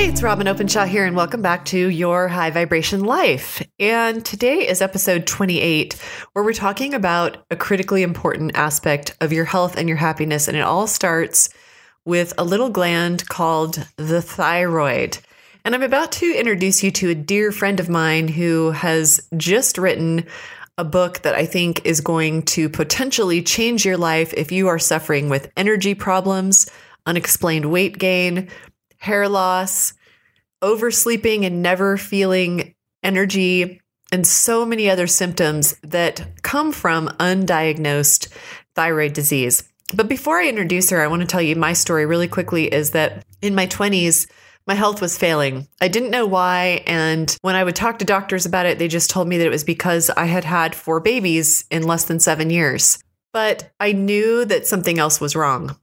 Hey, it's Robyn Openshaw here, and welcome back to Your High Vibration Life. And today is episode 28, where we're talking about a critically important aspect of your health and your happiness. And it all starts with a little gland called the thyroid. And I'm about to introduce you to a dear friend of mine who has just written a book that I think is going to potentially change your life if you are suffering with energy problems, unexplained weight gain, hair loss, oversleeping and never feeling energy, and so many other symptoms that come from undiagnosed thyroid disease. But before I introduce her, I want to tell you my story really quickly is that in my 20s, my health was failing. I didn't know why. And when I would talk to doctors about it, they just told me that it was because I had had four babies in less than seven years. But I knew that something else was wrong.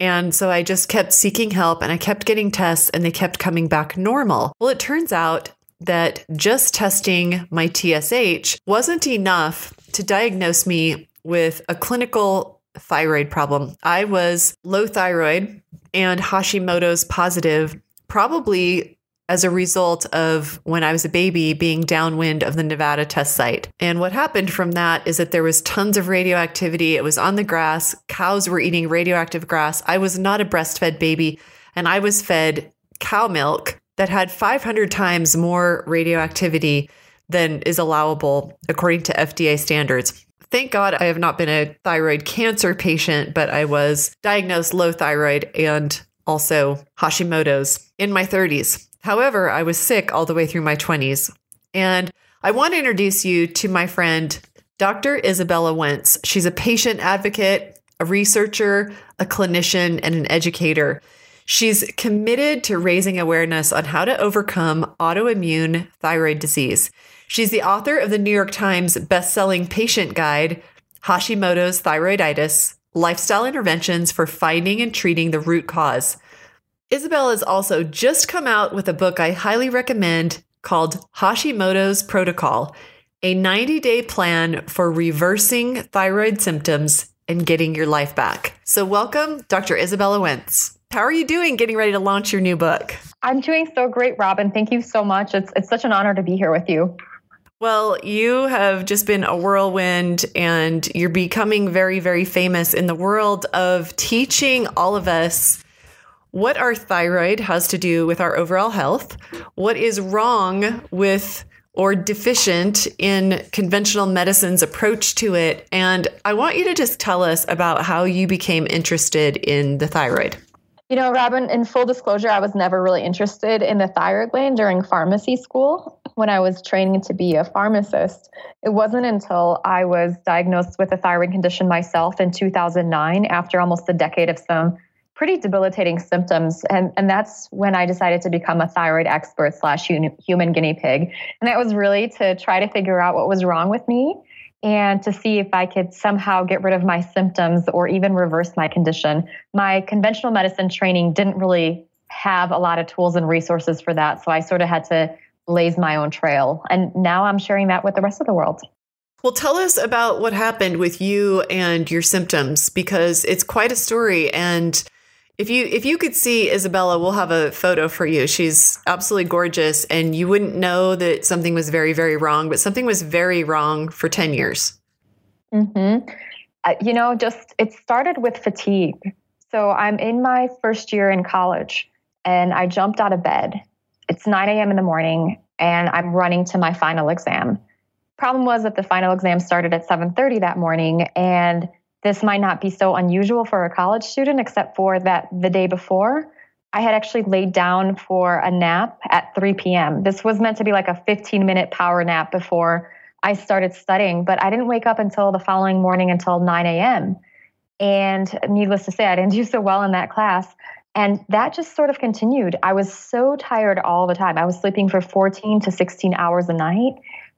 And so I just kept seeking help and I kept getting tests and they kept coming back normal. Well, it turns out that just testing my TSH wasn't enough to diagnose me with a clinical thyroid problem. I was low thyroid and Hashimoto's positive, probably as a result of when I was a baby being downwind of the Nevada test site. And what happened from that is that there was tons of radioactivity. It was on the grass. Cows were eating radioactive grass. I was not a breastfed baby, and I was fed cow milk that had 500 times more radioactivity than is allowable according to FDA standards. Thank God I have not been a thyroid cancer patient, but I was diagnosed low thyroid and also Hashimoto's in my 30s. However, I was sick all the way through my 20s. And I want to introduce you to my friend, Dr. Izabella Wentz. She's a patient advocate, a researcher, a clinician, and an educator. She's committed to raising awareness on how to overcome autoimmune thyroid disease. She's the author of the New York Times bestselling patient guide, Hashimoto's Thyroiditis Lifestyle Interventions for Finding and Treating the Root Cause. Isabel has also just come out with a book I highly recommend called Hashimoto's Protocol, a 90 day plan for reversing thyroid symptoms and getting your life back. So, welcome, Dr. Izabella Wentz. How are you doing getting ready to launch your new book? I'm doing so great, Robyn. Thank you so much. It's, it's such an honor to be here with you. Well, you have just been a whirlwind and you're becoming very, very famous in the world of teaching all of us what our thyroid has to do with our overall health, what is wrong with or deficient in conventional medicine's approach to it. And I want you to just tell us about how you became interested in the thyroid. You know, Robyn, in full disclosure, I was never really interested in the thyroid gland during pharmacy school when I was training to be a pharmacist. It wasn't until I was diagnosed with a thyroid condition myself in 2009, after almost a decade of some pretty debilitating symptoms. And, and that's when I decided to become a thyroid expert slash human guinea pig. And that was really to try to figure out what was wrong with me and to see if I could somehow get rid of my symptoms or even reverse my condition. My conventional medicine training didn't really have a lot of tools and resources for that. So I sort of had to blaze my own trail. And now I'm sharing that with the rest of the world. Well, tell us about what happened with you and your symptoms because it's quite a story. And if you if you could see Izabella, we'll have a photo for you. She's absolutely gorgeous, and you wouldn't know that something was very very wrong, but something was very wrong for ten years. Hmm. Uh, you know, just it started with fatigue. So I'm in my first year in college, and I jumped out of bed. It's 9 a.m. in the morning, and I'm running to my final exam. Problem was that the final exam started at 7:30 that morning, and this might not be so unusual for a college student, except for that the day before, I had actually laid down for a nap at 3 p.m. This was meant to be like a 15 minute power nap before I started studying, but I didn't wake up until the following morning until 9 a.m. And needless to say, I didn't do so well in that class. And that just sort of continued. I was so tired all the time. I was sleeping for 14 to 16 hours a night,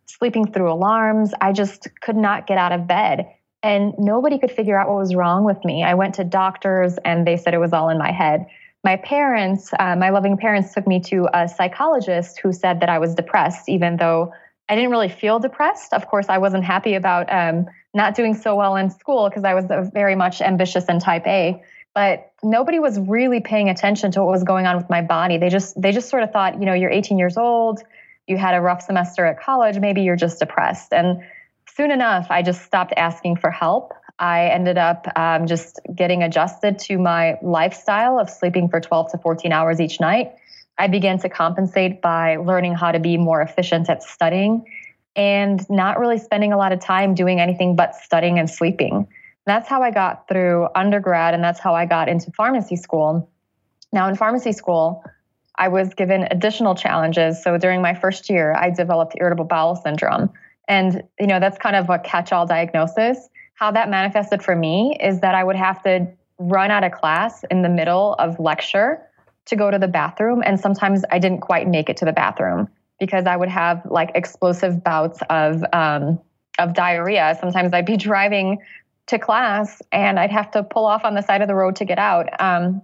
sleeping through alarms. I just could not get out of bed. And nobody could figure out what was wrong with me. I went to doctors and they said it was all in my head. My parents, uh, my loving parents, took me to a psychologist who said that I was depressed, even though I didn't really feel depressed. Of course, I wasn't happy about um, not doing so well in school because I was very much ambitious and type A. But nobody was really paying attention to what was going on with my body. They just they just sort of thought, you know, you're 18 years old, you had a rough semester at college, maybe you're just depressed. And soon enough, I just stopped asking for help. I ended up um, just getting adjusted to my lifestyle of sleeping for 12 to 14 hours each night. I began to compensate by learning how to be more efficient at studying and not really spending a lot of time doing anything but studying and sleeping. That's how I got through undergrad, and that's how I got into pharmacy school. Now, in pharmacy school, I was given additional challenges. So during my first year, I developed irritable bowel syndrome. And, you know, that's kind of a catch all diagnosis. How that manifested for me is that I would have to run out of class in the middle of lecture to go to the bathroom. And sometimes I didn't quite make it to the bathroom because I would have like explosive bouts of, um, of diarrhea. Sometimes I'd be driving to class and I'd have to pull off on the side of the road to get out. Um,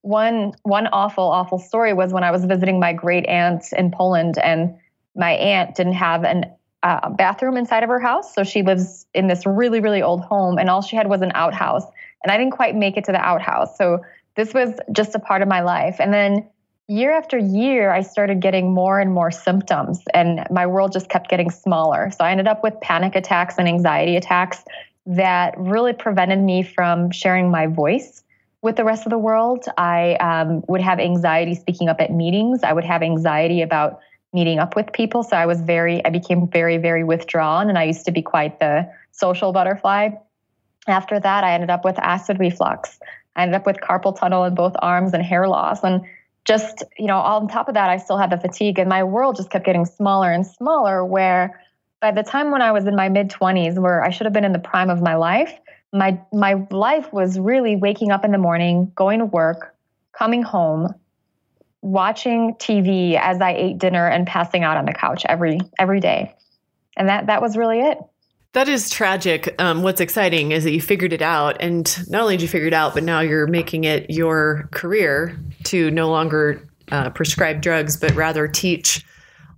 one one awful awful story was when I was visiting my great aunt in Poland, and my aunt didn't have an uh, bathroom inside of her house, so she lives in this really really old home, and all she had was an outhouse, and I didn't quite make it to the outhouse, so this was just a part of my life, and then. Year after year, I started getting more and more symptoms, and my world just kept getting smaller. So I ended up with panic attacks and anxiety attacks that really prevented me from sharing my voice with the rest of the world. I um, would have anxiety speaking up at meetings. I would have anxiety about meeting up with people. So I was very, I became very, very withdrawn, and I used to be quite the social butterfly. After that, I ended up with acid reflux. I ended up with carpal tunnel in both arms and hair loss. And just, you know, on top of that, I still had the fatigue, and my world just kept getting smaller and smaller. Where by the time when I was in my mid 20s, where I should have been in the prime of my life, my my life was really waking up in the morning, going to work, coming home, watching TV as I ate dinner and passing out on the couch every every day. And that that was really it. That is tragic. Um, what's exciting is that you figured it out, and not only did you figure it out, but now you're making it your career to no longer uh, prescribe drugs, but rather teach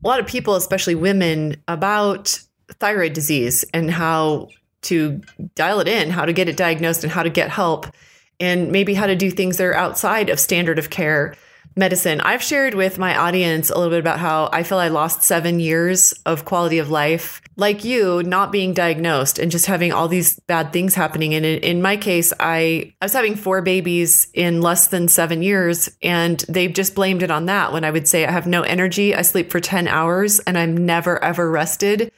a lot of people, especially women, about thyroid disease and how to dial it in, how to get it diagnosed, and how to get help, and maybe how to do things that are outside of standard of care medicine. I've shared with my audience a little bit about how I feel I lost seven years of quality of life, like you, not being diagnosed and just having all these bad things happening. And in, in my case, I, I was having four babies in less than seven years, and they've just blamed it on that. When I would say I have no energy, I sleep for 10 hours, and I'm never, ever rested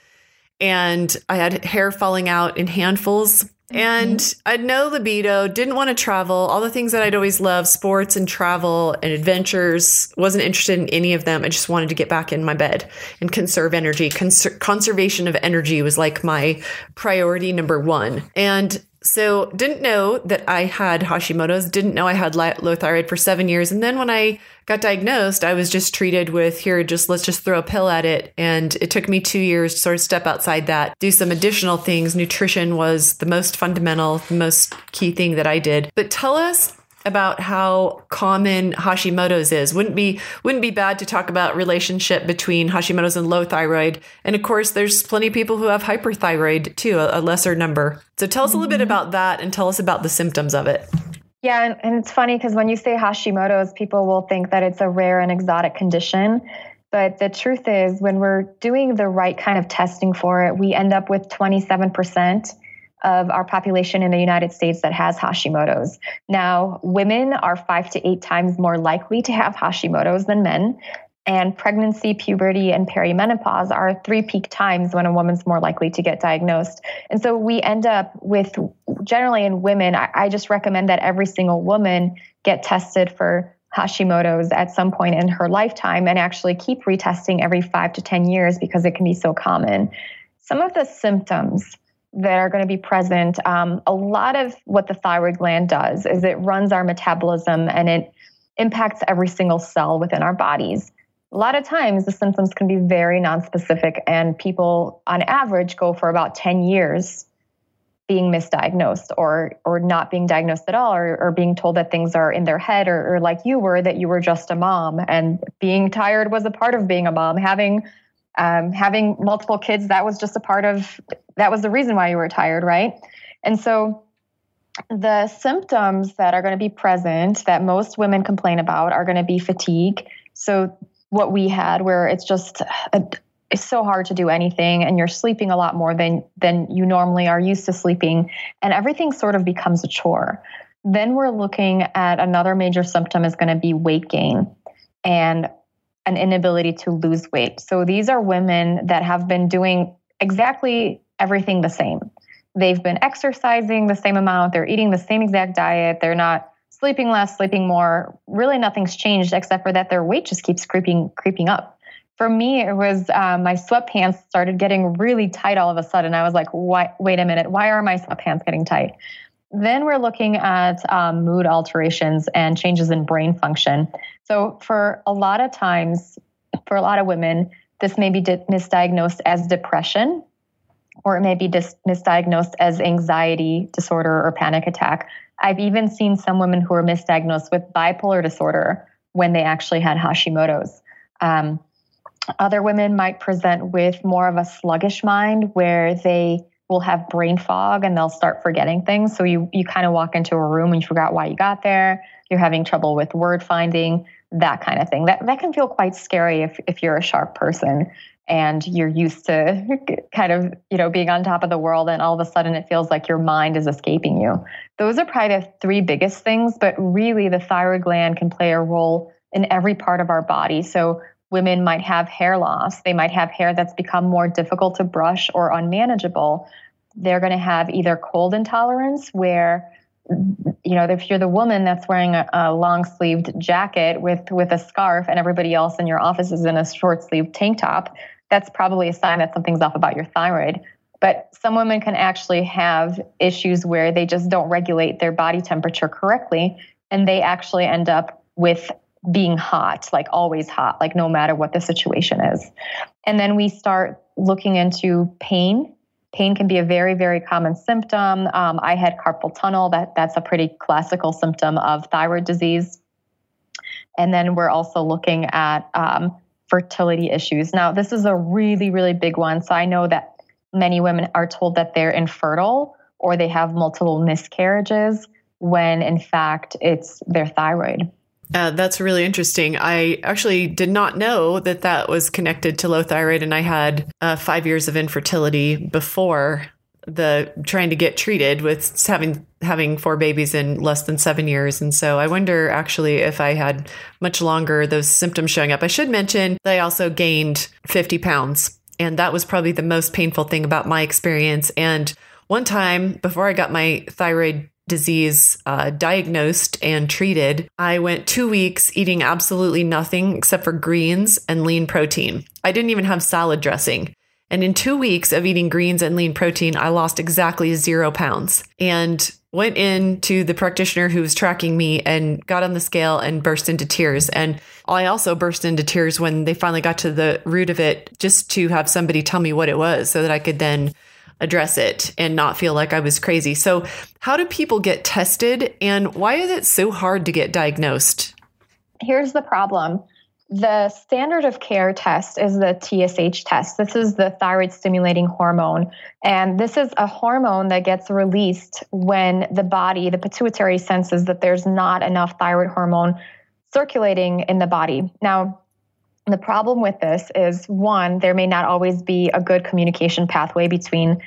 and I had hair falling out in handfuls. And mm-hmm. I no libido, didn't want to travel, all the things that I'd always loved sports and travel and adventures. Wasn't interested in any of them. I just wanted to get back in my bed and conserve energy. Conser- conservation of energy was like my priority number one. And so didn't know that I had Hashimoto's, didn't know I had low thyroid for seven years. And then when I got diagnosed, I was just treated with here, just let's just throw a pill at it. And it took me two years to sort of step outside that, do some additional things. Nutrition was the most fundamental, the most key thing that I did. But tell us about how common Hashimoto's is. Wouldn't be wouldn't be bad to talk about relationship between Hashimoto's and low thyroid. And of course, there's plenty of people who have hyperthyroid too, a, a lesser number. So tell us mm-hmm. a little bit mm-hmm. about that and tell us about the symptoms of it. Yeah, and, and it's funny because when you say Hashimoto's, people will think that it's a rare and exotic condition. But the truth is, when we're doing the right kind of testing for it, we end up with 27% of our population in the United States that has Hashimoto's. Now, women are five to eight times more likely to have Hashimoto's than men. And pregnancy, puberty, and perimenopause are three peak times when a woman's more likely to get diagnosed. And so we end up with generally in women, I, I just recommend that every single woman get tested for Hashimoto's at some point in her lifetime and actually keep retesting every five to 10 years because it can be so common. Some of the symptoms that are going to be present. Um, a lot of what the thyroid gland does is it runs our metabolism and it impacts every single cell within our bodies. A lot of times, the symptoms can be very nonspecific, and people on average go for about 10 years being misdiagnosed or or not being diagnosed at all or, or being told that things are in their head or, or like you were that you were just a mom and being tired was a part of being a mom having um, having multiple kids that was just a part of that was the reason why you were tired right? And so the symptoms that are going to be present that most women complain about are going to be fatigue. So what we had where it's just a, it's so hard to do anything and you're sleeping a lot more than than you normally are used to sleeping and everything sort of becomes a chore. Then we're looking at another major symptom is going to be weight gain and an inability to lose weight. So these are women that have been doing exactly everything the same. They've been exercising the same amount. They're eating the same exact diet. They're not sleeping less sleeping more. Really nothing's changed except for that their weight just keeps creeping creeping up. For me, it was um, my sweatpants started getting really tight all of a sudden. I was like, wait a minute, why are my sweatpants getting tight? Then we're looking at um, mood alterations and changes in brain function. So, for a lot of times, for a lot of women, this may be di- misdiagnosed as depression, or it may be dis- misdiagnosed as anxiety disorder or panic attack. I've even seen some women who are misdiagnosed with bipolar disorder when they actually had Hashimoto's. Um, other women might present with more of a sluggish mind where they will have brain fog and they'll start forgetting things. So you, you kind of walk into a room and you forgot why you got there. You're having trouble with word finding, that kind of thing. That, that can feel quite scary if, if you're a sharp person and you're used to kind of you know being on top of the world and all of a sudden it feels like your mind is escaping you those are probably the three biggest things but really the thyroid gland can play a role in every part of our body so women might have hair loss. They might have hair that's become more difficult to brush or unmanageable. They're going to have either cold intolerance, where you know if you're the woman that's wearing a, a long sleeved jacket with with a scarf and everybody else in your office is in a short sleeved tank top that's probably a sign that something's off about your thyroid but some women can actually have issues where they just don't regulate their body temperature correctly and they actually end up with being hot, like always hot, like no matter what the situation is. And then we start looking into pain. Pain can be a very, very common symptom. Um, I had carpal tunnel. That that's a pretty classical symptom of thyroid disease. And then we're also looking at um, fertility issues. Now, this is a really, really big one. So I know that many women are told that they're infertile or they have multiple miscarriages when in fact it's their thyroid. Uh, that's really interesting. I actually did not know that that was connected to low thyroid, and I had uh, five years of infertility before the trying to get treated with having having four babies in less than seven years. And so I wonder actually if I had much longer those symptoms showing up. I should mention that I also gained 50 pounds, and that was probably the most painful thing about my experience. And one time before I got my thyroid disease uh, diagnosed and treated, I went two weeks eating absolutely nothing except for greens and lean protein. I didn't even have salad dressing. And in two weeks of eating greens and lean protein, I lost exactly zero pounds and went in to the practitioner who was tracking me and got on the scale and burst into tears. And I also burst into tears when they finally got to the root of it just to have somebody tell me what it was so that I could then address it and not feel like I was crazy. So, how do people get tested and why is it so hard to get diagnosed? Here's the problem. The standard of care test is the TSH test. This is the thyroid stimulating hormone. And this is a hormone that gets released when the body, the pituitary, senses that there's not enough thyroid hormone circulating in the body. Now, the problem with this is one, there may not always be a good communication pathway between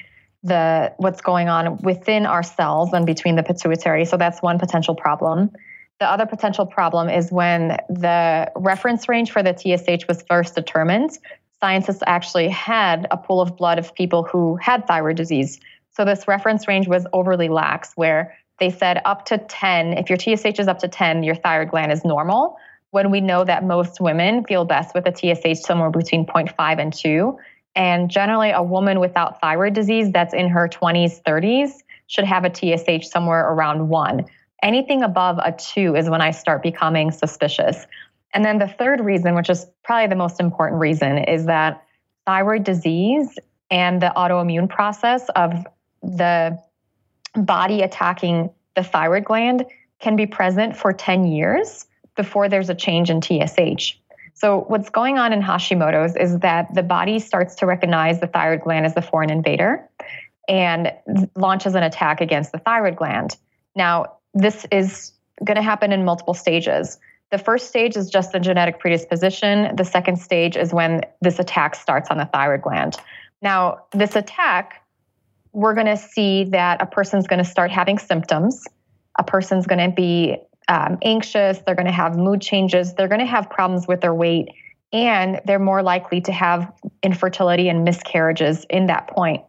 the what's going on within our cells and between the pituitary. So that's one potential problem. The other potential problem is when the reference range for the TSH was first determined, scientists actually had a pool of blood of people who had thyroid disease. So this reference range was overly lax, where they said up to 10, if your TSH is up to 10, your thyroid gland is normal when we know that most women feel best with a TSH somewhere between 0.5 and 2. And generally, a woman without thyroid disease that's in her 20s, 30s should have a TSH somewhere around 1. Anything above a 2 is when I start becoming suspicious. And then the third reason, which is probably the most important reason, is that thyroid disease and the autoimmune process of the body attacking the thyroid gland can be present for 10 years before there's a change in TSH. So, what's going on in Hashimoto's is that the body starts to recognize the thyroid gland as the foreign invader and launches an attack against the thyroid gland. Now, this is going to happen in multiple stages. The first stage is just the genetic predisposition. The second stage is when this attack starts on the thyroid gland. Now, this attack, we're going to see that a person's going to start having symptoms. A person's going to be um, anxious. They're going to have mood changes. They're going to have problems with their weight. And they're more likely to have infertility and miscarriages in that point.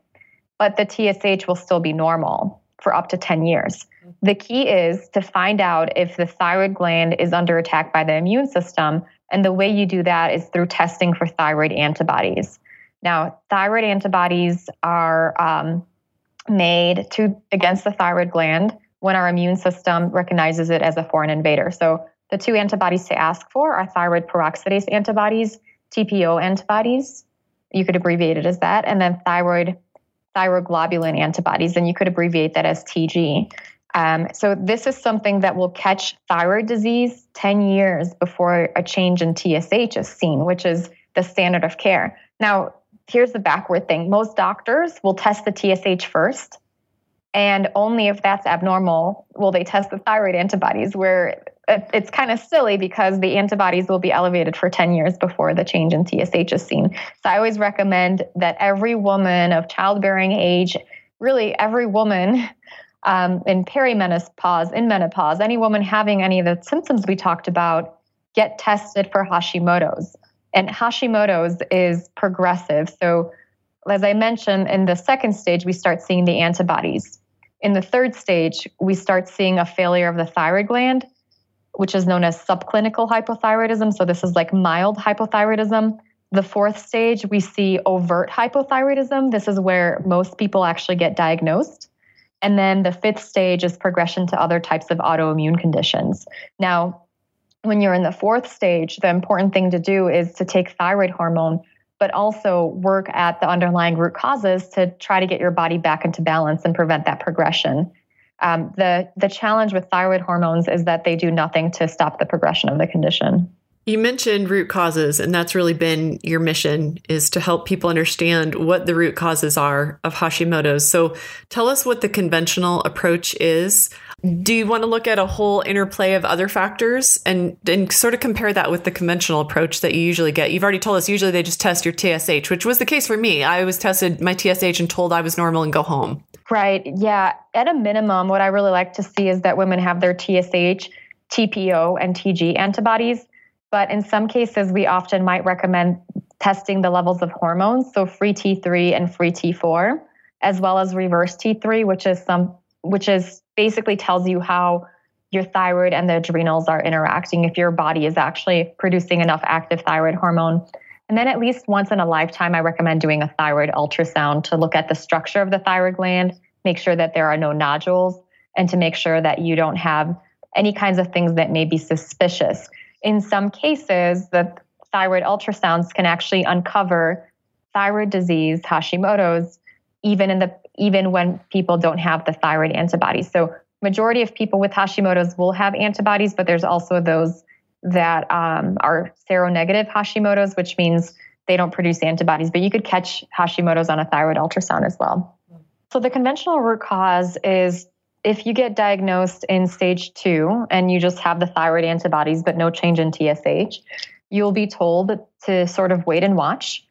But the TSH will still be normal for up to 10 years. The key is to find out if the thyroid gland is under attack by the immune system. And the way you do that is through testing for thyroid antibodies. Now, thyroid antibodies are um, made to against the thyroid gland when our immune system recognizes it as a foreign invader. So the two antibodies to ask for are thyroid peroxidase antibodies, TPO antibodies. You could abbreviate it as that, and then thyroid thyroglobulin antibodies, and you could abbreviate that as TG. Um, so this is something that will catch thyroid disease 10 years before a change in TSH is seen, which is the standard of care. Now, here's the backward thing. Most doctors will test the TSH first, and only if that's abnormal will they test the thyroid antibodies, where it's kind of silly because the antibodies will be elevated for 10 years before the change in TSH is seen. So I always recommend that every woman of childbearing age, really every woman um, in perimenopause, in menopause, any woman having any of the symptoms we talked about, get tested for Hashimoto's. And Hashimoto's is progressive. So, as I mentioned, in the second stage, we start seeing the antibodies. In the third stage, we start seeing a failure of the thyroid gland, which is known as subclinical hypothyroidism. So, this is like mild hypothyroidism. The fourth stage, we see overt hypothyroidism. This is where most people actually get diagnosed. And then the fifth stage is progression to other types of autoimmune conditions. Now, when you're in the fourth stage, the important thing to do is to take thyroid hormone, but also work at the underlying root causes to try to get your body back into balance and prevent that progression. Um, the the challenge with thyroid hormones is that they do nothing to stop the progression of the condition. You mentioned root causes, and that's really been your mission is to help people understand what the root causes are of Hashimoto's. So tell us what the conventional approach is. Mm-hmm. Do you want to look at a whole interplay of other factors and, and sort of compare that with the conventional approach that you usually get? You've already told us usually they just test your TSH, which was the case for me. I was tested my TSH and told I was normal and go home. Right. Yeah. At a minimum, what I really like to see is that women have their TSH, TPO, and TG antibodies but in some cases, we often might recommend testing the levels of hormones, so free T3 and free T4, as well as reverse T3, which is some which is basically tells you how your thyroid and the adrenals are interacting if your body is actually producing enough active thyroid hormone. And then at least once in a lifetime, I recommend doing a thyroid ultrasound to look at the structure of the thyroid gland, make sure that there are no nodules, and to make sure that you don't have any kinds of things that may be suspicious in some cases, the thyroid ultrasounds can actually uncover thyroid disease, Hashimoto's, even in the even when people don't have the thyroid antibodies. So majority of people with Hashimoto's will have antibodies, but there's also those that um, are seronegative Hashimoto's, which means they don't produce antibodies. But you could catch Hashimoto's on a thyroid ultrasound as well. So the conventional root cause is if you get diagnosed in stage two and you just have the thyroid antibodies but no change in TSH, you'll be told to sort of wait and watch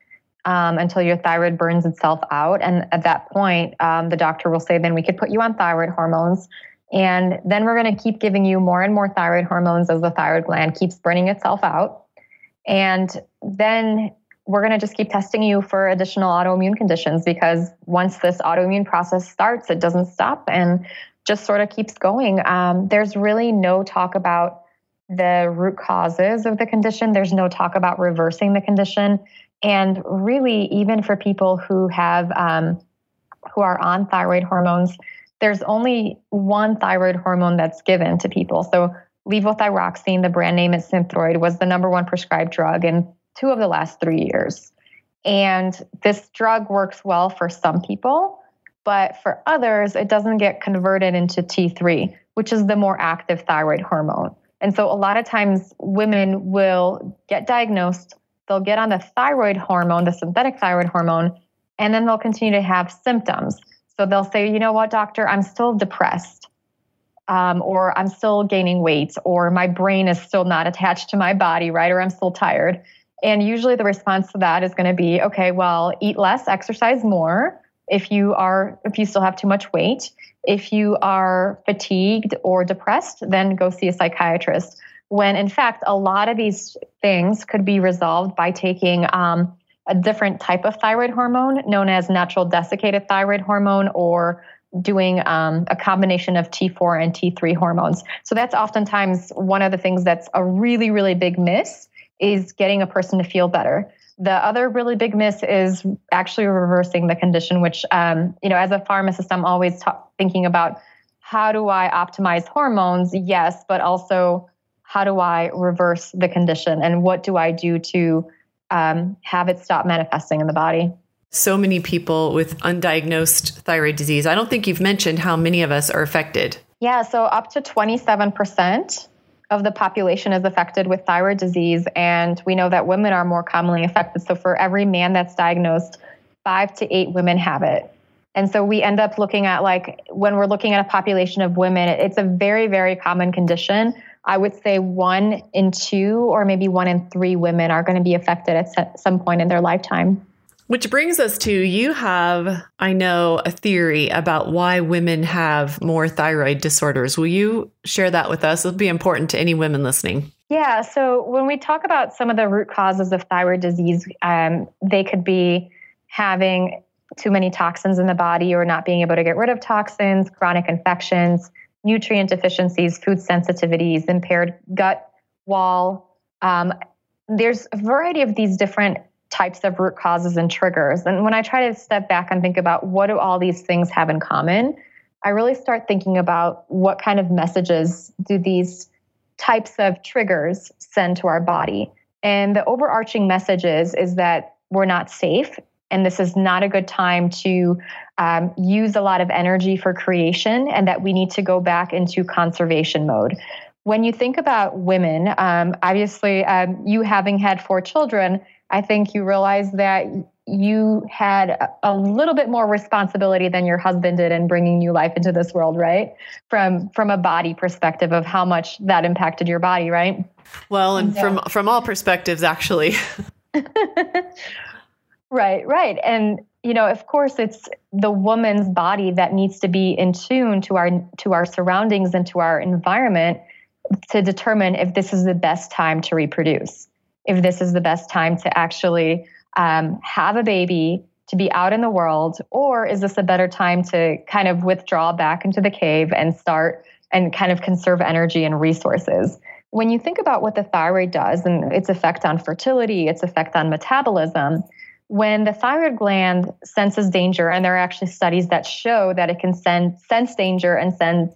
um, until your thyroid burns itself out. And at that point, um, the doctor will say, then we could put you on thyroid hormones. And then we're going to keep giving you more and more thyroid hormones as the thyroid gland keeps burning itself out. And then we're going to just keep testing you for additional autoimmune conditions because once this autoimmune process starts, it doesn't stop. And just sort of keeps going. Um, there's really no talk about the root causes of the condition. There's no talk about reversing the condition. And really, even for people who have um, who are on thyroid hormones, there's only one thyroid hormone that's given to people. So levothyroxine, the brand name is Synthroid, was the number one prescribed drug in two of the last three years. And this drug works well for some people, But for others, it doesn't get converted into T3, which is the more active thyroid hormone. And so a lot of times women will get diagnosed, they'll get on the thyroid hormone, the synthetic thyroid hormone, and then they'll continue to have symptoms. So they'll say, you know what, doctor, I'm still depressed, um, or I'm still gaining weight, or my brain is still not attached to my body, right? Or I'm still tired. And usually the response to that is going to be, okay, well, eat less, exercise more. If you are, if you still have too much weight, if you are fatigued or depressed, then go see a psychiatrist. When in fact, a lot of these things could be resolved by taking um, a different type of thyroid hormone known as natural desiccated thyroid hormone or doing um, a combination of T4 and T3 hormones. So that's oftentimes one of the things that's a really, really big miss is getting a person to feel better. The other really big miss is actually reversing the condition, which, um, you know, as a pharmacist, I'm always ta- thinking about how do I optimize hormones? Yes, but also how do I reverse the condition and what do I do to um, have it stop manifesting in the body. So many people with undiagnosed thyroid disease. I don't think you've mentioned how many of us are affected. Yeah, so up to 27% of the population is affected with thyroid disease. And we know that women are more commonly affected. So for every man that's diagnosed, five to eight women have it. And so we end up looking at like when we're looking at a population of women, it's a very, very common condition I would say one in two or maybe one in three women are going to be affected at some point in their lifetime. Which brings us to you have, I know, a theory about why women have more thyroid disorders. Will you share that with us? It'll be important to any women listening. Yeah. So when we talk about some of the root causes of thyroid disease, um, they could be having too many toxins in the body or not being able to get rid of toxins, chronic infections, nutrient deficiencies, food sensitivities, impaired gut wall. Um, there's a variety of these different types of root causes and triggers. And when I try to step back and think about what do all these things have in common, I really start thinking about what kind of messages do these types of triggers send to our body. And the overarching message is, is that we're not safe and this is not a good time to um, use a lot of energy for creation and that we need to go back into conservation mode. When you think about women, um, obviously, um, you having had four children, I think you realize that you had a little bit more responsibility than your husband did in bringing new life into this world, right? From from a body perspective of how much that impacted your body, right? Well, and yeah. from from all perspectives, actually. Right, right. And you know, of course it's the woman's body that needs to be in tune to our to our surroundings and to our environment to determine if this is the best time to reproduce, if this is the best time to actually um, have a baby, to be out in the world, or is this a better time to kind of withdraw back into the cave and start and kind of conserve energy and resources? When you think about what the thyroid does and its effect on fertility, its effect on metabolism, when the thyroid gland senses danger, and there are actually studies that show that it can send sense danger and send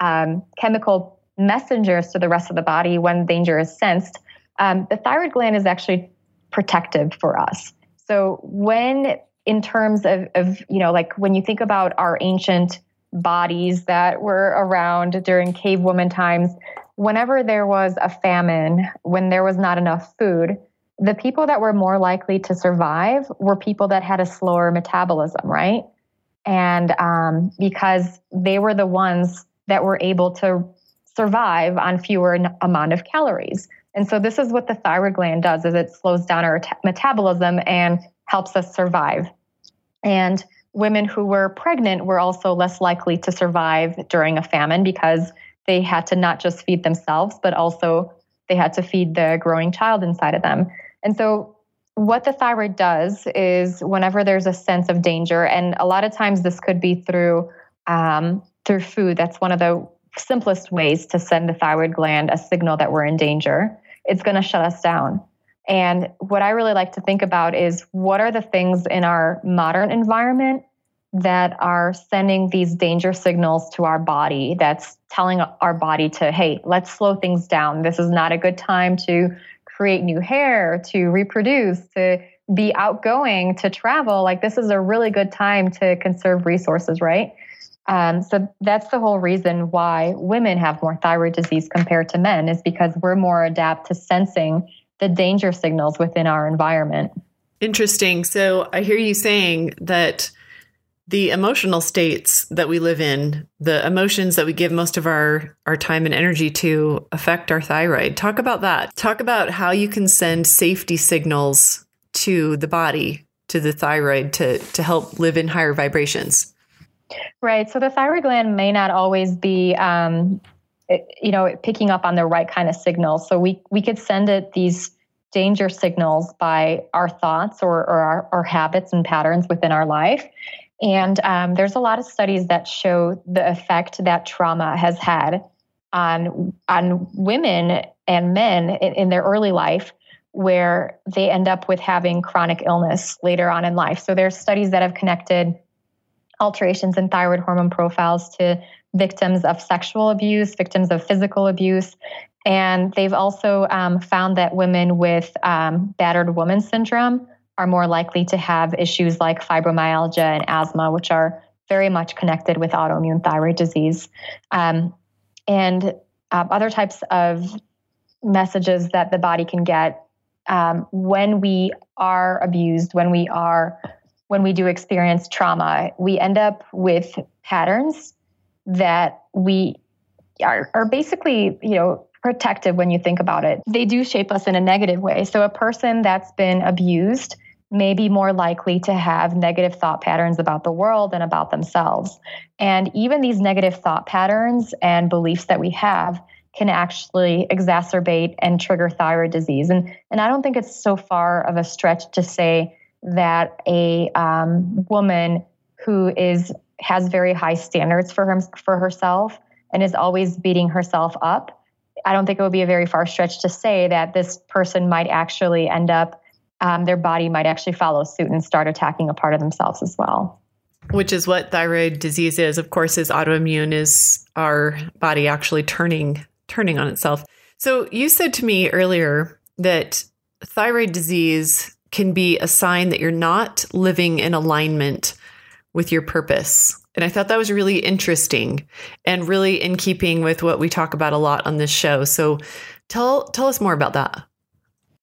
um, chemical messengers to the rest of the body when danger is sensed, um, the thyroid gland is actually protective for us. So when in terms of, of, you know, like when you think about our ancient bodies that were around during cave woman times, whenever there was a famine, when there was not enough food, the people that were more likely to survive were people that had a slower metabolism, right? And um, because they were the ones that were able to survive on fewer amount of calories. And so this is what the thyroid gland does is it slows down our metabolism and helps us survive. And women who were pregnant were also less likely to survive during a famine because they had to not just feed themselves, but also they had to feed the growing child inside of them. And so, what the thyroid does is whenever there's a sense of danger, and a lot of times this could be through um, through food. That's one of the simplest ways to send the thyroid gland a signal that we're in danger. It's going to shut us down. And what I really like to think about is what are the things in our modern environment that are sending these danger signals to our body that's telling our body to, hey, let's slow things down. This is not a good time to create new hair, to reproduce, to be outgoing to travel, like this is a really good time to conserve resources, right? Um, so that's the whole reason why women have more thyroid disease compared to men is because we're more adapt to sensing the danger signals within our environment. Interesting. So I hear you saying that the emotional states that we live in, the emotions that we give most of our our time and energy to affect our thyroid. Talk about that. Talk about how you can send safety signals to the body, to the thyroid to to help live in higher vibrations. Right. So the thyroid gland may not always be um, you know picking up on the right kind of signals. So we we could send it these danger signals by our thoughts or, or our, our habits and patterns within our life. And um, there's a lot of studies that show the effect that trauma has had on on women and men in, in their early life, where they end up with having chronic illness later on in life. So there's studies that have connected alterations in thyroid hormone profiles to victims of sexual abuse, victims of physical abuse. And they've also um, found that women with um, battered woman syndrome are more likely to have issues like fibromyalgia and asthma, which are very much connected with autoimmune thyroid disease. Um, and uh, other types of messages that the body can get um, when we are abused, when we are when we do experience trauma, we end up with patterns that we are, are basically, you know, protective when you think about it. They do shape us in a negative way. So a person that's been abused may be more likely to have negative thought patterns about the world and about themselves. And even these negative thought patterns and beliefs that we have can actually exacerbate and trigger thyroid disease. And, and I don't think it's so far of a stretch to say that a um, woman who is has very high standards for her, for herself and is always beating herself up. I don't think it would be a very far stretch to say that this person might actually end up um, their body might actually follow suit and start attacking a part of themselves as well. Which is what thyroid disease is. Of course, is autoimmune is our body actually turning turning on itself. So you said to me earlier that thyroid disease can be a sign that you're not living in alignment with your purpose. And I thought that was really interesting and really in keeping with what we talk about a lot on this show. So tell tell us more about that.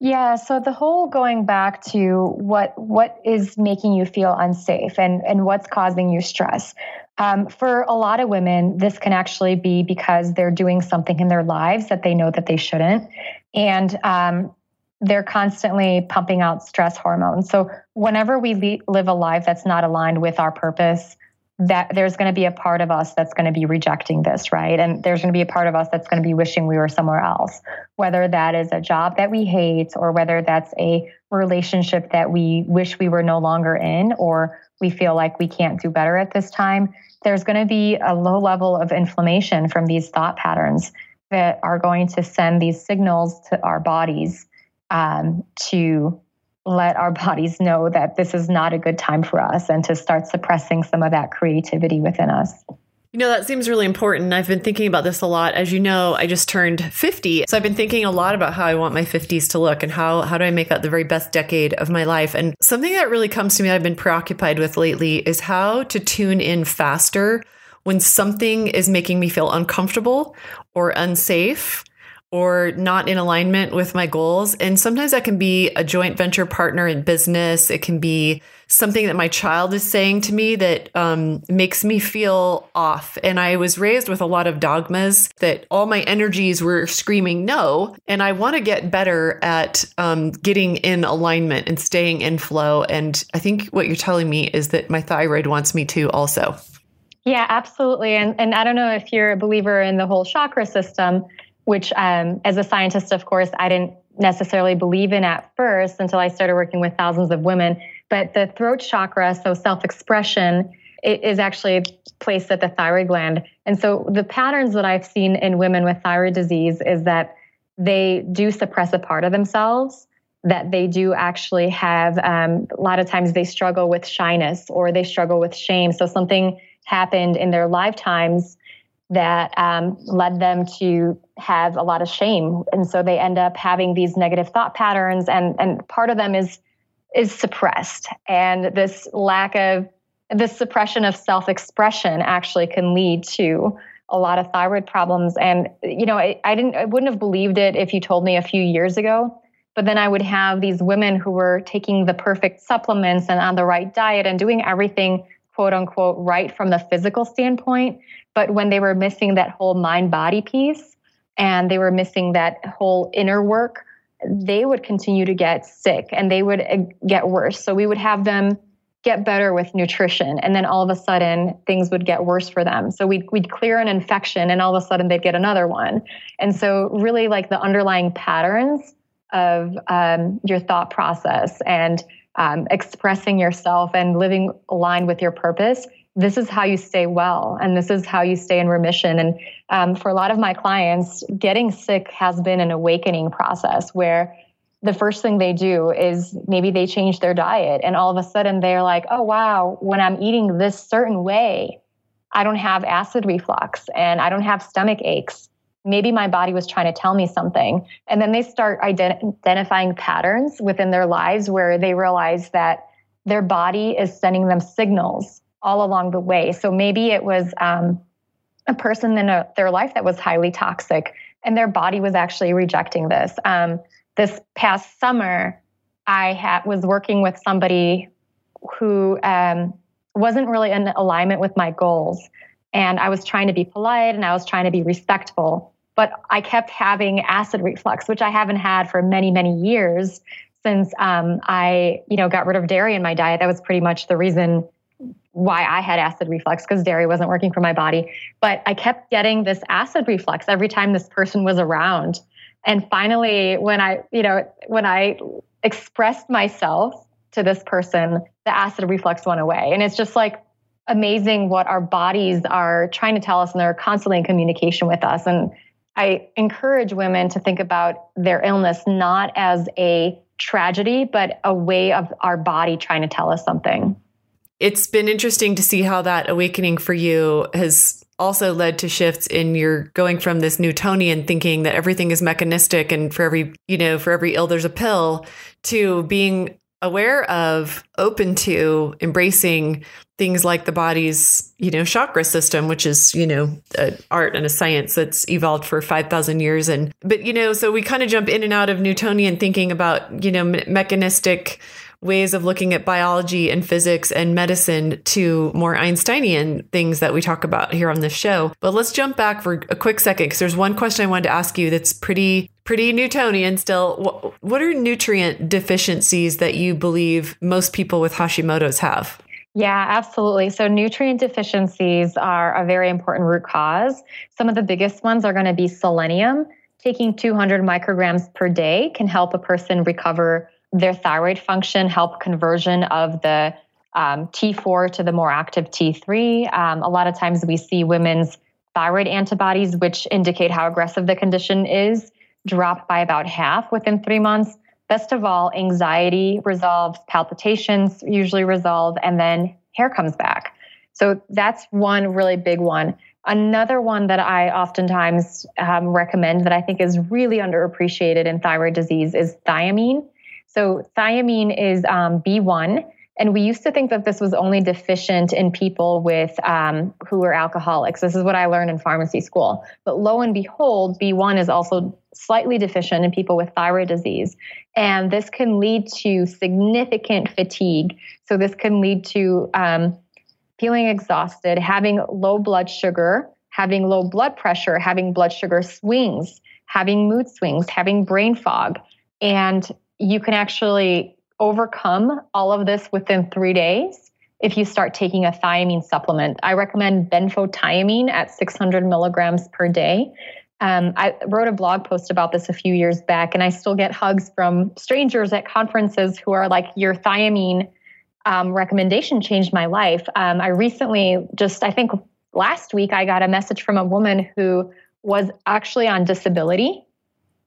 Yeah, so the whole going back to what what is making you feel unsafe and and what's causing you stress. Um, for a lot of women, this can actually be because they're doing something in their lives that they know that they shouldn't, and um, they're constantly pumping out stress hormones. So whenever we le- live a life that's not aligned with our purpose, that there's going to be a part of us that's going to be rejecting this, right? And there's going to be a part of us that's going to be wishing we were somewhere else, whether that is a job that we hate or whether that's a relationship that we wish we were no longer in or we feel like we can't do better at this time. There's going to be a low level of inflammation from these thought patterns that are going to send these signals to our bodies um, to let our bodies know that this is not a good time for us and to start suppressing some of that creativity within us. You know, that seems really important. I've been thinking about this a lot. As you know, I just turned 50. So I've been thinking a lot about how I want my 50s to look and how, how do I make that the very best decade of my life. And something that really comes to me I've been preoccupied with lately is how to tune in faster when something is making me feel uncomfortable or unsafe or not in alignment with my goals. And sometimes that can be a joint venture partner in business. It can be something that my child is saying to me that um, makes me feel off. And I was raised with a lot of dogmas that all my energies were screaming no. And I want to get better at um, getting in alignment and staying in flow. And I think what you're telling me is that my thyroid wants me to also. Yeah, absolutely. And and I don't know if you're a believer in the whole chakra system, which um, as a scientist, of course, I didn't necessarily believe in at first until I started working with thousands of women. But the throat chakra, so self expression, is actually placed at the thyroid gland. And so the patterns that I've seen in women with thyroid disease is that they do suppress a part of themselves, that they do actually have, um, a lot of times they struggle with shyness or they struggle with shame. So something happened in their lifetimes that um, led them to have a lot of shame and so they end up having these negative thought patterns and and part of them is is suppressed. And this lack of, this suppression of self expression actually can lead to a lot of thyroid problems. And, you know, I, I didn't, I wouldn't have believed it if you told me a few years ago. But then I would have these women who were taking the perfect supplements and on the right diet and doing everything quote unquote right from the physical standpoint. But when they were missing that whole mind body piece and they were missing that whole inner work, they would continue to get sick and they would uh, get worse. So we would have them get better with nutrition and then all of a sudden things would get worse for them so we'd, we'd clear an infection and all of a sudden they'd get another one and so really like the underlying patterns of um, your thought process and um, expressing yourself and living aligned with your purpose this is how you stay well. And this is how you stay in remission. And um, for a lot of my clients getting sick has been an awakening process where the first thing they do is maybe they change their diet. And all of a sudden they're like oh wow when i'm eating this certain way i don't have acid reflux and i don't have stomach aches maybe my body was trying to tell me something and then they start ident- identifying patterns within their lives where they realize that their body is sending them signals all along the way so maybe it was um, a person in a, their life that was highly toxic and their body was actually rejecting this um, this past summer, I was working with somebody who um, wasn't really in alignment with my goals. And I was trying to be polite and I was trying to be respectful. But I kept having acid reflux, which I haven't had for many, many years since um, I, you know, got rid of dairy in my diet. That was pretty much the reason why I had acid reflux because dairy wasn't working for my body. But I kept getting this acid reflux every time this person was around. And finally, when I, you know, when I expressed myself to this person, the acid reflux went away. And it's just like amazing what our bodies are trying to tell us, and they're constantly in communication with us. And I encourage women to think about their illness not as a tragedy, but a way of our body trying to tell us something. It's been interesting to see how that awakening for you has also led to shifts in your going from this Newtonian thinking that everything is mechanistic and for every, you know, for every ill there's a pill to being aware of, open to embracing things like the body's, you know, chakra system, which is, you know, an art and a science that's evolved for 5,000 years. And, but, you know, so we kind of jump in and out of Newtonian thinking about, you know, mechanistic ways of looking at biology and physics and medicine to more Einsteinian things that we talk about here on this show. But let's jump back for a quick second because there's one question I wanted to ask you that's pretty pretty Newtonian still. What are nutrient deficiencies that you believe most people with Hashimoto's have? Yeah, absolutely. So, nutrient deficiencies are a very important root cause. Some of the biggest ones are going to be selenium. Taking 200 micrograms per day can help a person recover their thyroid function, help conversion of the um, T4 to the more active T3. Um, a lot of times we see women's thyroid antibodies, which indicate how aggressive the condition is, drop by about half within three months. Best of all, anxiety resolves, palpitations usually resolve, and then hair comes back. So that's one really big one. Another one that I oftentimes um, recommend that I think is really underappreciated in thyroid disease is thiamine. So thiamine is um, B1. And we used to think that this was only deficient in people with um, who are alcoholics. This is what I learned in pharmacy school. But lo and behold, B1 is also slightly deficient in people with thyroid disease. And this can lead to significant fatigue. So this can lead to um, feeling exhausted, having low blood sugar, having low blood pressure, having blood sugar swings, having mood swings, having brain fog. And you can actually overcome all of this within three days if you start taking a thiamine supplement. I recommend benfotiamine at 600 milligrams per day. Um, I wrote a blog post about this a few years back, and I still get hugs from strangers at conferences who are like, Your thiamine um, recommendation changed my life. Um, I recently, just I think last week, I got a message from a woman who was actually on disability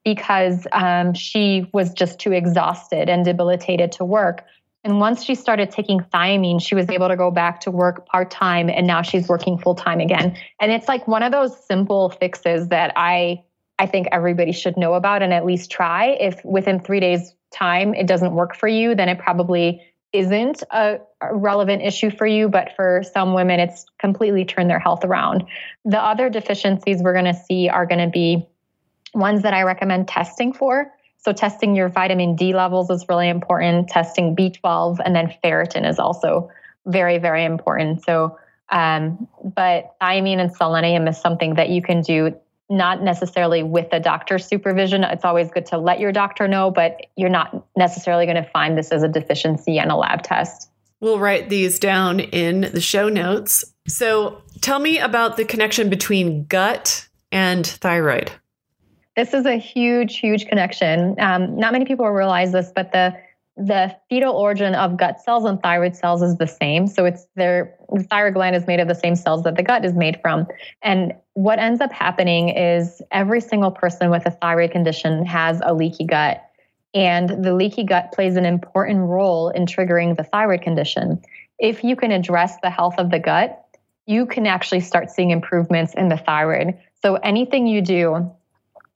because um, she was just too exhausted and debilitated to work. And once she started taking thiamine, she was able to go back to work part time and now she's working full time again. And it's like one of those simple fixes that I I think everybody should know about and at least try. If within three days time it doesn't work for you, then it probably isn't a, a, relevant issue for you, but for some women, it's completely turned their health around. The other deficiencies we're going to see are going to be ones that I recommend testing for. So, testing your vitamin D levels is really important, testing B12, and then ferritin is also very, very important. So, um, but thiamine and selenium is something that you can do not necessarily with a doctor's supervision. It's always good to let your doctor know, but you're not necessarily going to find this as a deficiency in a lab test. We'll write these down in the show notes. So tell me about the connection between gut and thyroid. This is a huge, huge connection. Um, not many people realize this, but the the fetal origin of gut cells and thyroid cells is the same. So it's their the thyroid gland is made of the same cells that the gut is made from. And what ends up happening is every single person with a thyroid condition has a leaky gut. And the leaky gut plays an important role in triggering the thyroid condition. If you can address the health of the gut, you can actually start seeing improvements in the thyroid. So anything you do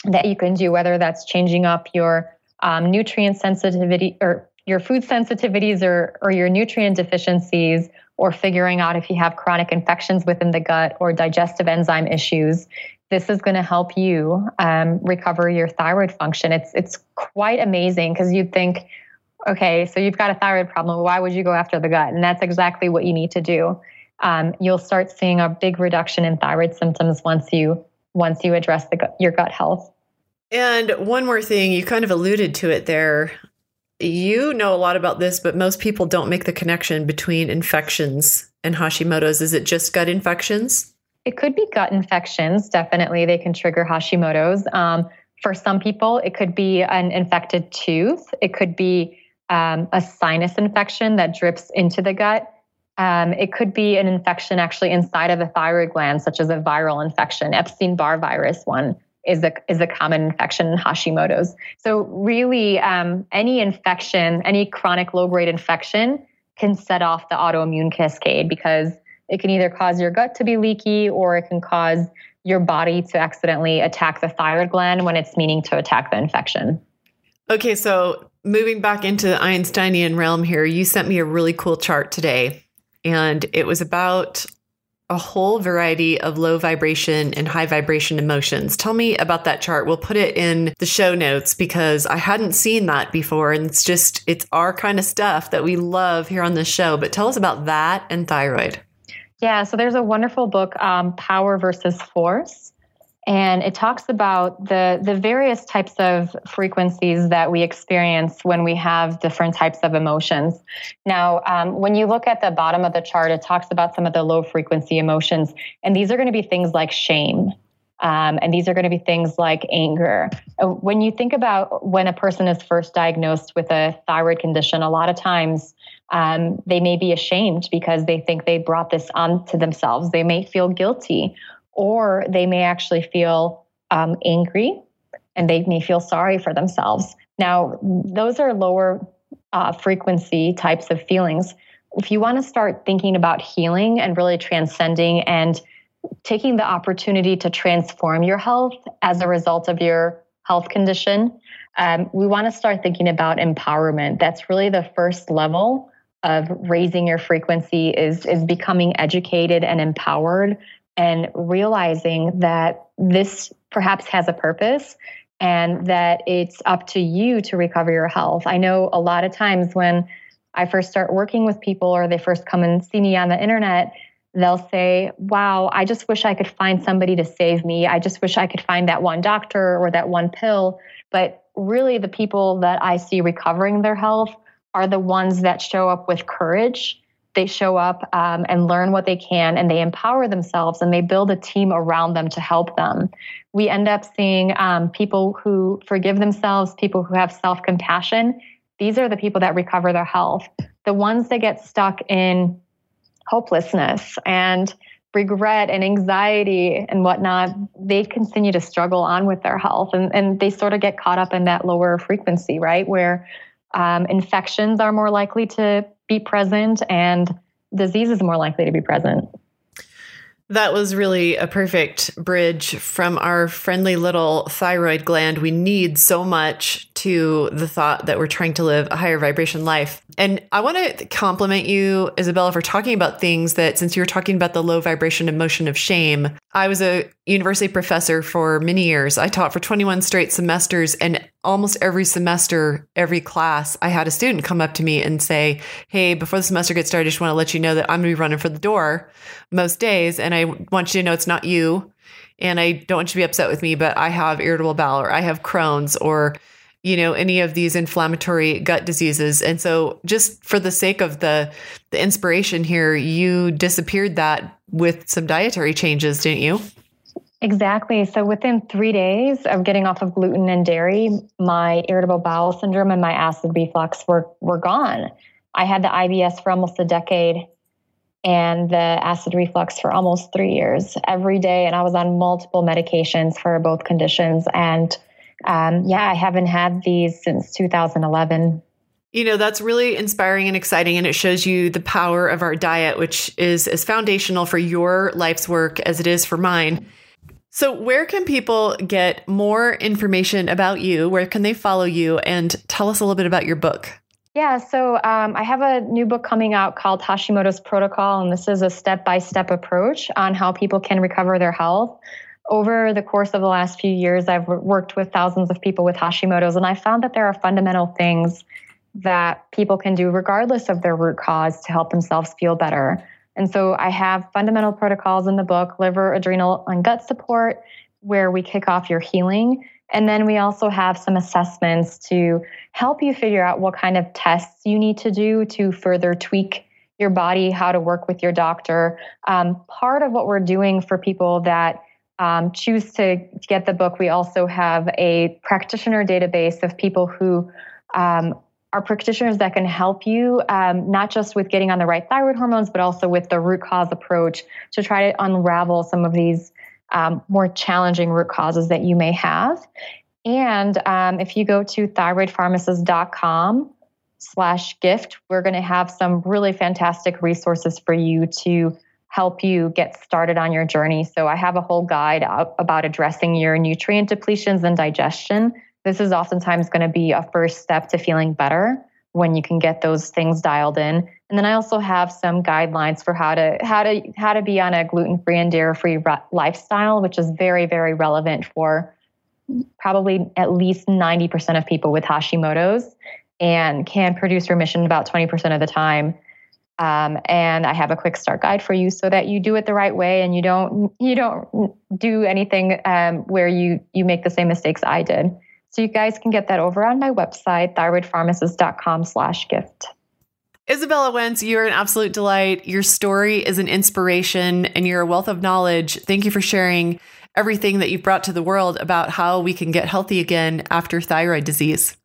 that you can do, whether that's changing up your um, nutrient sensitivity or your food sensitivities or, or your nutrient deficiencies, or figuring out if you have chronic infections within the gut or digestive enzyme issues, this is going to help you um, recover your thyroid function. It's it's quite amazing because you'd think, okay, so you've got a thyroid problem. Why would you go after the gut? And that's exactly what you need to do. Um, you'll start seeing a big reduction in thyroid symptoms once you once you address the, your gut health. And one more thing, you kind of alluded to it there. You know a lot about this, but most people don't make the connection between infections and Hashimoto's. Is it just gut infections? It could be gut infections. Definitely, they can trigger Hashimoto's. Um, for some people, it could be an infected tooth. It could be um, a sinus infection that drips into the gut. Um, it could be an infection actually inside of the thyroid gland, such as a viral infection, Epstein Barr virus one is a is a common infection in Hashimoto's. So really, um, any infection, any chronic low grade infection, can set off the autoimmune cascade because it can either cause your gut to be leaky or it can cause your body to accidentally attack the thyroid gland when it's meaning to attack the infection. Okay, so moving back into the Einsteinian realm here, you sent me a really cool chart today, and it was about a whole variety of low vibration and high vibration emotions. Tell me about that chart. We'll put it in the show notes because I hadn't seen that before. And it's just, it's our kind of stuff that we love here on this show. But tell us about that and thyroid. Yeah, so there's a wonderful book, um, Power versus Force and it talks about the the various types of frequencies that we experience when we have different types of emotions. Now, um, when you look at the bottom of the chart, it talks about some of the low frequency emotions, and these are going to be things like shame. Um, and these are going to be things like anger. Uh, when you think about when a person is first diagnosed with a thyroid condition, a lot of times um, they may be ashamed because they think they brought this on to themselves. They may feel guilty or they may actually feel um, angry and they may feel sorry for themselves. Now, those are lower uh, frequency types of feelings. If you want to start thinking about healing and really transcending and taking the opportunity to transform your health as a result of your health condition, um, we want to start thinking about empowerment. That's really the first level of raising your frequency is is becoming educated and empowered and realizing that this perhaps has a purpose and that it's up to you to recover your health. I know a lot of times when I first start working with people or they first come and see me on the internet, they'll say, Wow, I just wish I could find somebody to save me. I just wish I could find that one doctor or that one pill. But really, the people that I see recovering their health are the ones that show up with courage they show up um, and learn what they can and they empower themselves and they build a team around them to help them. We end up seeing um, people who forgive themselves, people who have self compassion. These are the people that recover their health. The ones that get stuck in hopelessness and regret and anxiety and whatnot, they continue to struggle on with their health and, and they sort of get caught up in that lower frequency, right? Where um, infections are more likely to be present and disease is more likely to be present. That was really a perfect bridge from our friendly little thyroid gland we need so much to the thought that we're trying to live a higher vibration life. And I want to compliment you, Izabella, for talking about things that, since you were talking about the low vibration emotion of shame, I was a university professor for many years. I taught for 21 straight semesters, and almost every semester, every class, I had a student come up to me and say, Hey, before the semester gets started, I just want to let you know that I'm going to be running for the door most days. And I want you to know it's not you. And I don't want you to be upset with me, but I have irritable bowel or I have Crohn's or you know any of these inflammatory gut diseases and so just for the sake of the the inspiration here you disappeared that with some dietary changes didn't you Exactly. So within three days of getting off of gluten and dairy, my irritable bowel syndrome and my acid reflux were were gone. I had the IBS for almost a decade and the acid reflux for almost three years every day. And I was on multiple medications for both conditions. And um, yeah, I haven't had these since 2011. You know, that's really inspiring and exciting. And it shows you the power of our diet, which is as foundational for your life's work as it is for mine. So, where can people get more information about you? Where can they follow you? And tell us a little bit about your book. Yeah, so um, I have a new book coming out called Hashimoto's Protocol, and this is a step by step approach on how people can recover their health. Over the course of the last few years, I've worked with thousands of people with Hashimoto's, and I found that there are fundamental things that people can do regardless of their root cause to help themselves feel better. And so I have fundamental protocols in the book liver, adrenal, and gut support, where we kick off your healing. And then we also have some assessments to help you figure out what kind of tests you need to do to further tweak your body, how to work with your doctor. Um, part of what we're doing for people that um, choose to get the book, we also have a practitioner database of people who um, are practitioners that can help you um, not just with getting on the right thyroid hormones, but also with the root cause approach to try to unravel some of these um, more challenging root causes that you may have. And um, if you go to thyroidpharmacist.com slash gift, we're going to have some really fantastic resources for you to help you get started on your journey. So I have a whole guide about addressing your nutrient depletions and digestion. This is oftentimes going to be a first step to feeling better when you can get those things dialed in. And then I also have some guidelines for how to how to how to be on a gluten-free and dairy-free lifestyle, which is very very relevant for probably at least 90% of people with Hashimoto's and can produce remission about 20% of the time. Um, and I have a quick start guide for you so that you do it the right way and you don't you don't do anything um, where you you make the same mistakes I did. So you guys can get that over on my website, thyroidpharmacist.com slash gift. Izabella Wentz, you're an absolute delight. Your story is an inspiration and you're a wealth of knowledge. Thank you for sharing everything that you've brought to the world about how we can get healthy again after thyroid disease.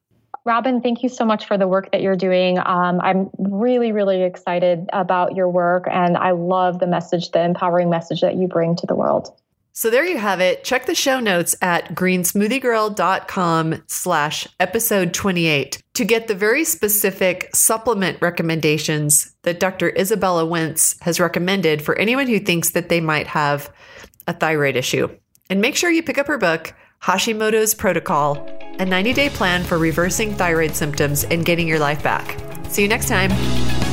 Robyn, thank you so much for the work that you're doing. Um, I'm really, really excited about your work, and I love the message, the empowering message that you bring to the world. So there you have it. Check the show notes at greensmoothiegirl.com slash episode 28 to get the very specific supplement recommendations that Dr. Izabella Wentz has recommended for anyone who thinks that they might have a thyroid issue. And make sure you pick up her book, Hashimoto's Protocol, a 90 day plan for reversing thyroid symptoms and getting your life back. See you next time.